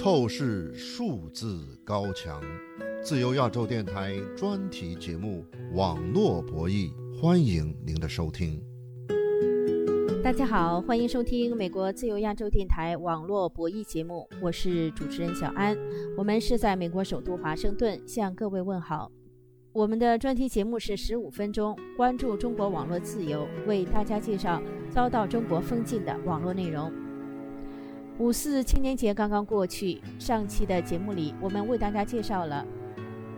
透视数字高墙，自由亚洲电台专题节目《网络博弈》，欢迎您的收听。大家好，欢迎收听美国自由亚洲电台网络博弈节目，我是主持人小安。我们是在美国首都华盛顿向各位问好。我们的专题节目是十五分钟，关注中国网络自由，为大家介绍遭到中国封禁的网络内容。五四青年节刚刚过去，上期的节目里，我们为大家介绍了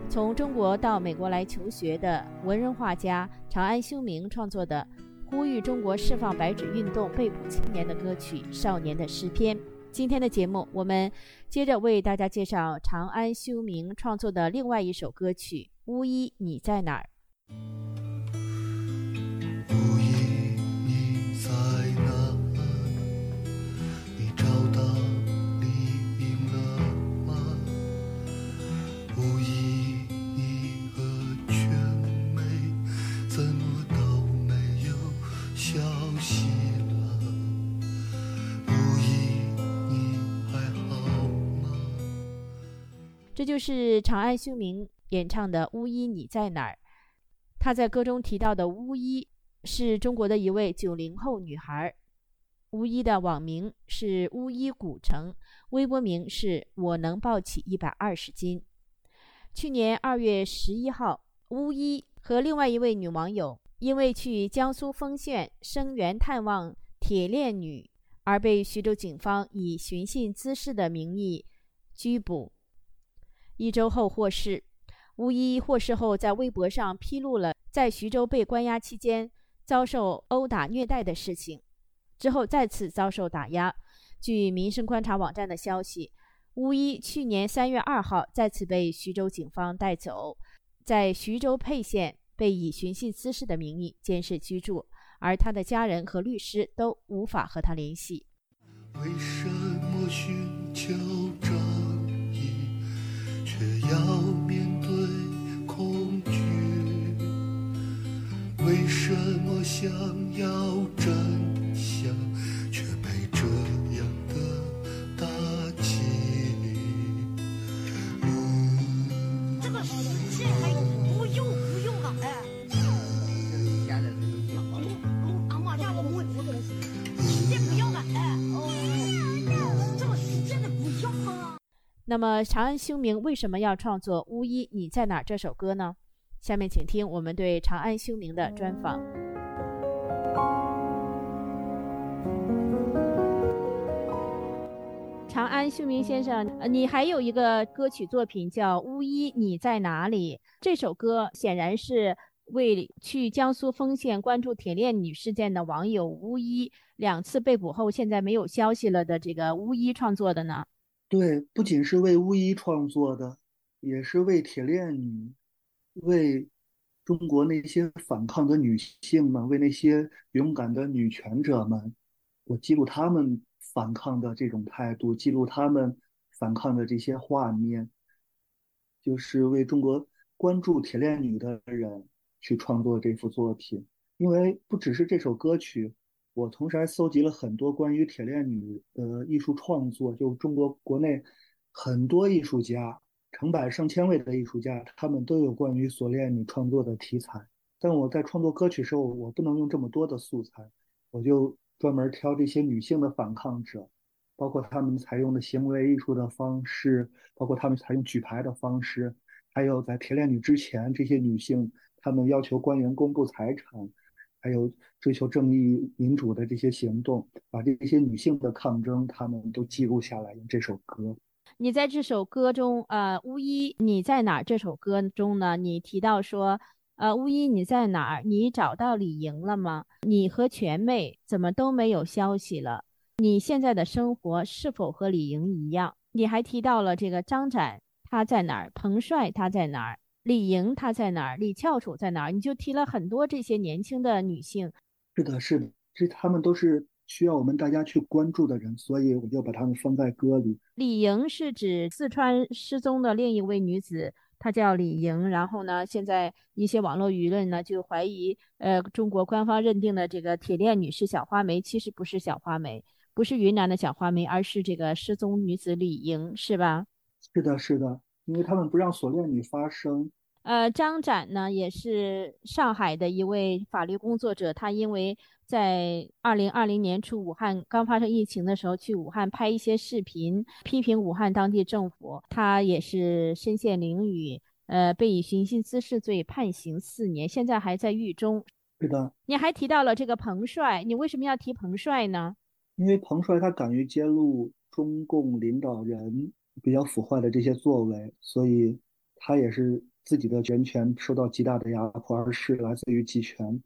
从中国到美国来求学的文人画家长安修明创作的呼吁中国释放白纸运动被捕青年的歌曲《少年的诗篇》。今天的节目，我们接着为大家介绍长安修明创作的另外一首歌曲。巫医，你在哪儿？这就是长安修明。演唱的《巫医你在哪儿》，他在歌中提到的巫医是中国的一位九零后女孩。巫医的网名是巫医古城，微博名是我能抱起一百二十斤。去年二月十一号，巫医和另外一位女网友因为去江苏丰县声援探望铁链女，而被徐州警方以寻衅滋事的名义拘捕。一周后获释。巫医获释后，在微博上披露了在徐州被关押期间遭受殴打虐待的事情，之后再次遭受打压。据民生观察网站的消息，巫医去年三月二号再次被徐州警方带走，在徐州沛县被以寻衅滋事的名义监视居住，而他的家人和律师都无法和他联系。为什么寻求，却要面对恐惧？为什么想要这那么，长安修明为什么要创作《巫医你在哪》这首歌呢？下面请听我们对长安修明的专访。长安修明先生，呃，你还有一个歌曲作品叫《巫医你在哪里》。这首歌显然是为去江苏丰县关注铁链女事件的网友巫医两次被捕后，现在没有消息了的这个巫医创作的呢。对，不仅是为巫医创作的，也是为铁链女，为中国那些反抗的女性们，为那些勇敢的女权者们，我记录他们反抗的这种态度，记录他们反抗的这些画面，就是为中国关注铁链女的人去创作这幅作品。因为不只是这首歌曲，我同时还搜集了很多关于铁链女的艺术创作，就中国国内很多艺术家，成百上千位的艺术家，他们都有关于锁链女创作的题材。但我在创作歌曲时候，我不能用这么多的素材，我就专门挑这些女性的反抗者，包括他们采用的行为艺术的方式，包括他们采用举牌的方式，还有在铁链女之前，这些女性她们要求官员公布财产。还有追求正义民主的这些行动，把这些女性的抗争，他们都记录下来，用这首歌。你在这首歌中，呃，巫医你在哪儿？这首歌中呢，你提到说，呃，巫医你在哪儿？你找到李莹了吗？你和全妹怎么都没有消息了？你现在的生活是否和李莹一样？你还提到了这个张展他在哪儿？彭帅他在哪儿？李莹她在哪儿？李翘楚在哪儿？你就提了很多这些年轻的女性。是的，是的，这他们都是需要我们大家去关注的人，所以我就把他们放在歌里。李莹是指四川失踪的另一位女子，她叫李莹。然后呢，现在一些网络舆论呢就怀疑，呃，中国官方认定的这个铁链女是小花梅，其实不是小花梅。不是云南的小花梅，而是这个失踪女子李莹，是吧？是的，是的，因为他们不让锁链女发声。呃，张展呢，也是上海的一位法律工作者，他因为在二零二零年初武汉刚发生疫情的时候，去武汉拍一些视频，批评武汉当地政府，他也是身陷囹圄，呃，被以寻衅滋事罪判刑四年，现在还在狱中。是的，你还提到了这个彭帅，你为什么要提彭帅呢？因为彭帅他敢于揭露中共领导人比较腐坏的这些作为，所以他也是。自己的人权受到极大的压迫，而是来自于集权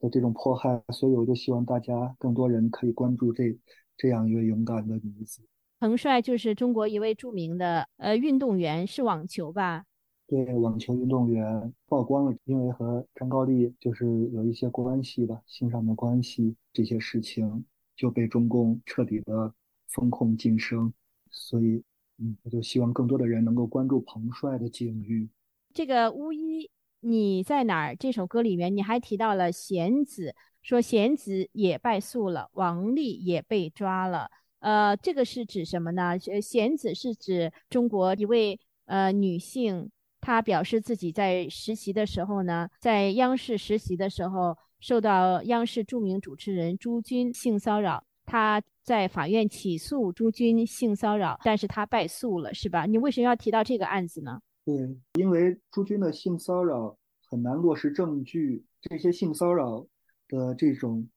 的这种迫害，所以我就希望大家更多人可以关注这这样一位勇敢的女子。彭帅就是中国一位著名的呃运动员，是网球吧？对，网球运动员曝光了，因为和张高丽就是有一些关系吧，性上的关系，这些事情就被中共彻底的封控晋升，所以嗯，我就希望更多的人能够关注彭帅的境遇。这个巫医你在哪儿？这首歌里面你还提到了贤子，说贤子也败诉了，王丽也被抓了。呃，这个是指什么呢？呃，贤子是指中国一位呃女性，她表示自己在实习的时候呢，在央视实习的时候受到央视著名主持人朱军性骚扰，他在法院起诉朱军性骚扰，但是他败诉了，是吧？你为什么要提到这个案子呢？对，因为朱军的性骚扰很难落实证据，这些性骚扰的这种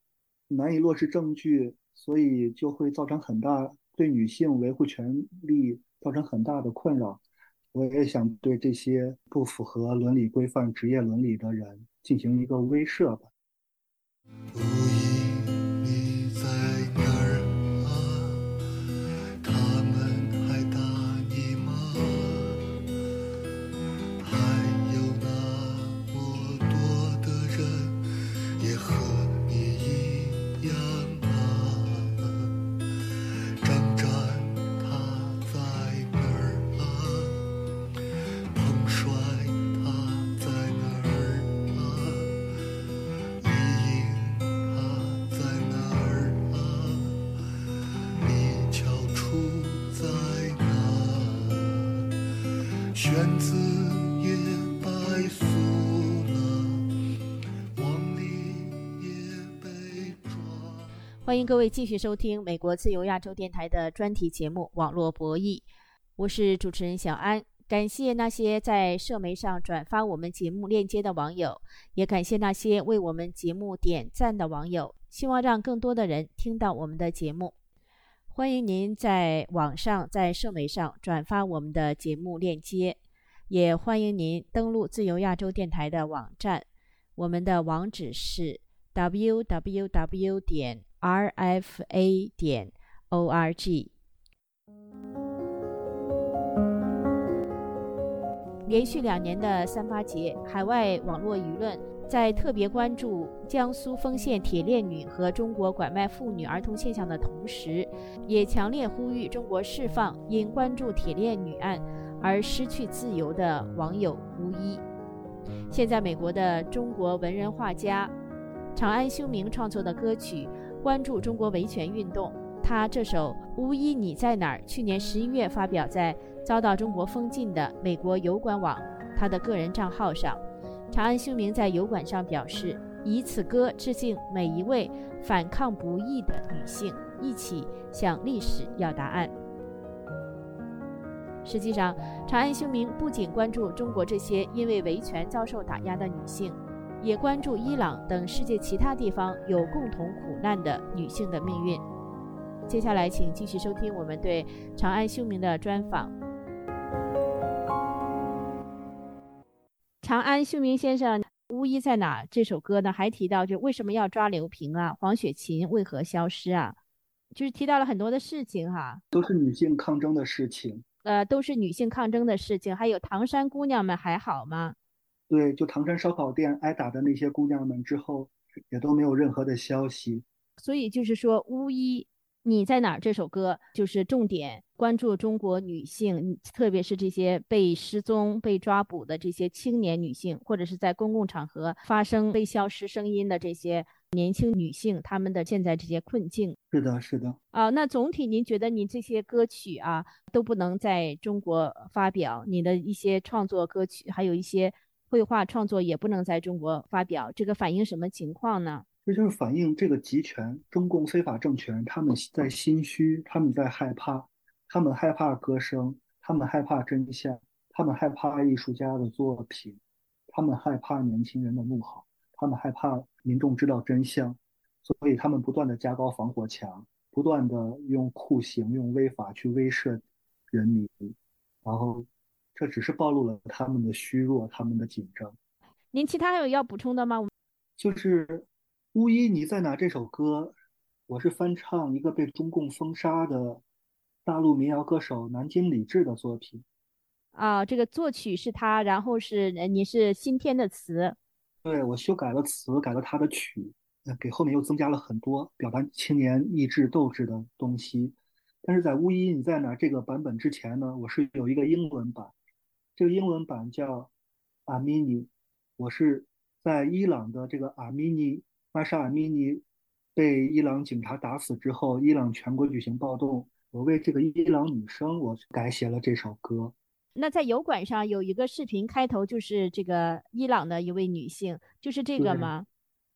难以落实证据，所以就会造成很大对女性维护权利造成很大的困扰。我也想对这些不符合伦理规范、职业伦理的人进行一个威慑吧。欢迎各位继续收听美国自由亚洲电台的专题节目《网络博弈》，我是主持人小安。感谢那些在社媒上转发我们节目链接的网友，也感谢那些为我们节目点赞的网友。希望让更多的人听到我们的节目。欢迎您在网上在社媒上转发我们的节目链接，也欢迎您登录自由亚洲电台的网站，我们的网址是 www 点。rfa 点 org。连续两年的三八节，海外网络舆论在特别关注江苏丰县铁链女和中国拐卖妇女儿童现象的同时，也强烈呼吁中国释放因关注铁链女案而失去自由的网友巫医。现在，美国的中国文人画家长安修明创作的歌曲。关注中国维权运动，他这首《巫医你在哪儿》去年十一月发表在遭到中国封禁的美国油管网他的个人账号上。长安修明在油管上表示，以此歌致敬每一位反抗不义的女性，一起向历史要答案。实际上，长安修明不仅关注中国这些因为维权遭受打压的女性。也关注伊朗等世界其他地方有共同苦难的女性的命运。接下来，请继续收听我们对长安修明的专访。长安修明先生，《巫医在哪》这首歌呢，还提到就为什么要抓刘平啊？黄雪琴为何消失啊？就是提到了很多的事情哈，都是女性抗争的事情。呃，都是女性抗争的事情。还有唐山姑娘们还好吗？对，就唐山烧烤店挨打的那些姑娘们之后，也都没有任何的消息。所以就是说，巫医你在哪儿？这首歌就是重点关注中国女性，特别是这些被失踪、被抓捕的这些青年女性，或者是在公共场合发生被消失声音的这些年轻女性她们的现在这些困境。是的，是的。啊，那总体您觉得您这些歌曲啊都不能在中国发表，你的一些创作歌曲，还有一些绘画创作也不能在中国发表，这个反映什么情况呢？这就是反映这个集权中共非法政权他们在心虚，他们在害怕，他们害怕歌声，他们害怕真相，他们害怕艺术家的作品，他们害怕年轻人的怒吼，他们害怕民众知道真相，所以他们不断的加高防火墙，不断的用酷刑、用威法去威慑人民，然后这只是暴露了他们的虚弱，他们的紧张。您其他还有要补充的吗？就是。巫医你在哪？这首歌，我是翻唱一个被中共封杀的大陆民谣歌手南京李志的作品。啊，这个作曲是他，然后是你是新添的词。对，我修改了词，改了他的曲，给后面又增加了很多表达青年意志斗志的东西。但是在巫医你在哪这个版本之前呢，我是有一个英文版，这个英文版叫阿米尼，我是在伊朗的这个阿米尼。玛莎·阿米尼被伊朗警察打死之后，伊朗全国举行暴动。我为这个伊朗女生，我改写了这首歌。那在油管上有一个视频，开头就是这个伊朗的一位女性，就是这个吗？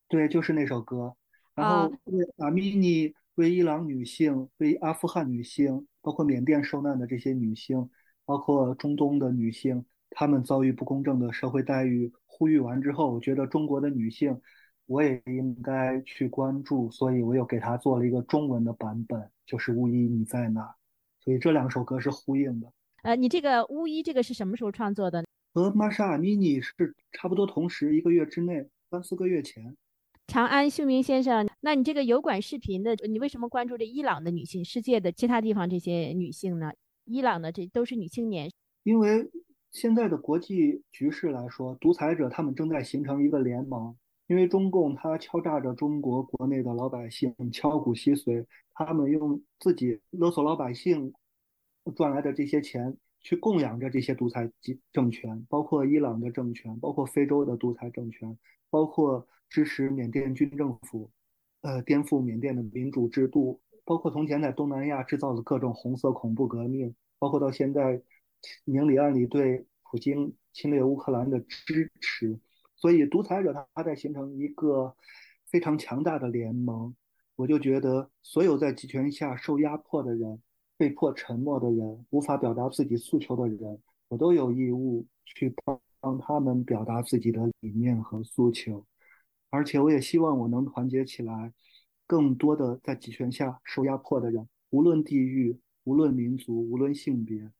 对，就是那首歌。然后为阿米尼，为伊朗女性，为阿富汗女性，包括缅甸受难的这些女性，包括中东的女性，她们遭遇不公正的社会待遇。呼吁完之后，我觉得中国的女性。我也应该去关注，所以我又给她做了一个中文的版本，就是《巫医你在哪》。所以这两首歌是呼应的。呃，你这个《巫医》这个是什么时候创作的？和玛莎·阿米尼是差不多同时，一个月之内，三四个月前。长安秀明先生，那你这个油管视频的，你为什么关注这伊朗的女性？世界的其他地方这些女性呢？伊朗的这都是女青年。因为现在的国际局势来说，独裁者他们正在形成一个联盟。因为中共他敲诈着中国国内的老百姓，敲骨吸髓，他们用自己勒索老百姓赚来的这些钱去供养着这些独裁集政权，包括伊朗的政权，包括非洲的独裁政权，包括支持缅甸军政府，呃，颠覆缅甸的民主制度，包括从前在东南亚制造的各种红色恐怖革命，包括到现在明里暗里对普京侵略乌克兰的支持。所以，独裁者他他在形成一个非常强大的联盟。我就觉得，所有在集权下受压迫的人、被迫沉默的人、无法表达自己诉求的人，我都有义务去帮帮他们表达自己的理念和诉求。而且，我也希望我能团结起来，更多的在集权下受压迫的人，无论地域、无论民族、无论性别。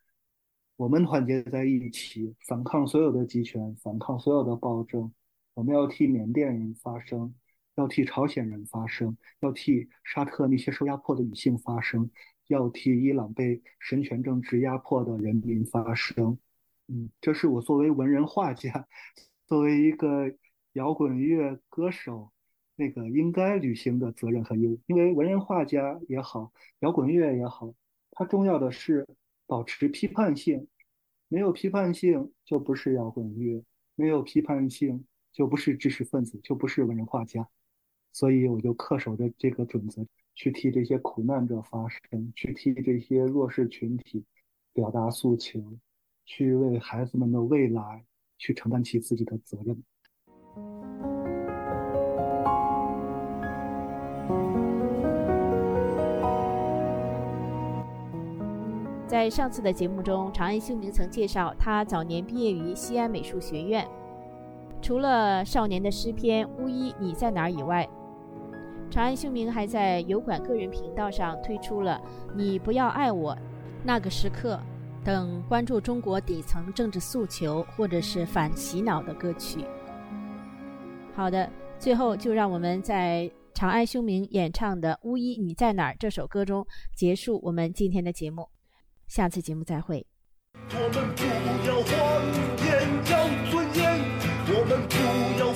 我们团结在一起，反抗所有的集权，反抗所有的暴政。我们要替缅甸人发声，要替朝鲜人发声，要替沙特那些受压迫的女性发声，要替伊朗被神权政治压迫的人民发声。嗯，这是我作为文人画家，作为一个摇滚乐歌手，那个应该履行的责任和义务。因为文人画家也好，摇滚乐也好，它重要的是。保持批判性，没有批判性就不是摇滚乐，没有批判性就不是知识分子，就不是文人画家。所以我就恪守着这个准则，去替这些苦难者发声，去替这些弱势群体表达诉求，去为孩子们的未来去承担起自己的责任。在上次的节目中，长安秀明曾介绍，他早年毕业于西安美术学院。除了《少年的诗篇》《巫医你在哪儿》以外，长安秀明还在油管个人频道上推出了《你不要爱我》，那个时刻等关注中国底层政治诉求或者是反洗脑的歌曲。好的，最后就让我们在长安秀明演唱的《巫医你在哪儿》这首歌中结束我们今天的节目，下次节目再会。我们不要，要尊严。我们不要。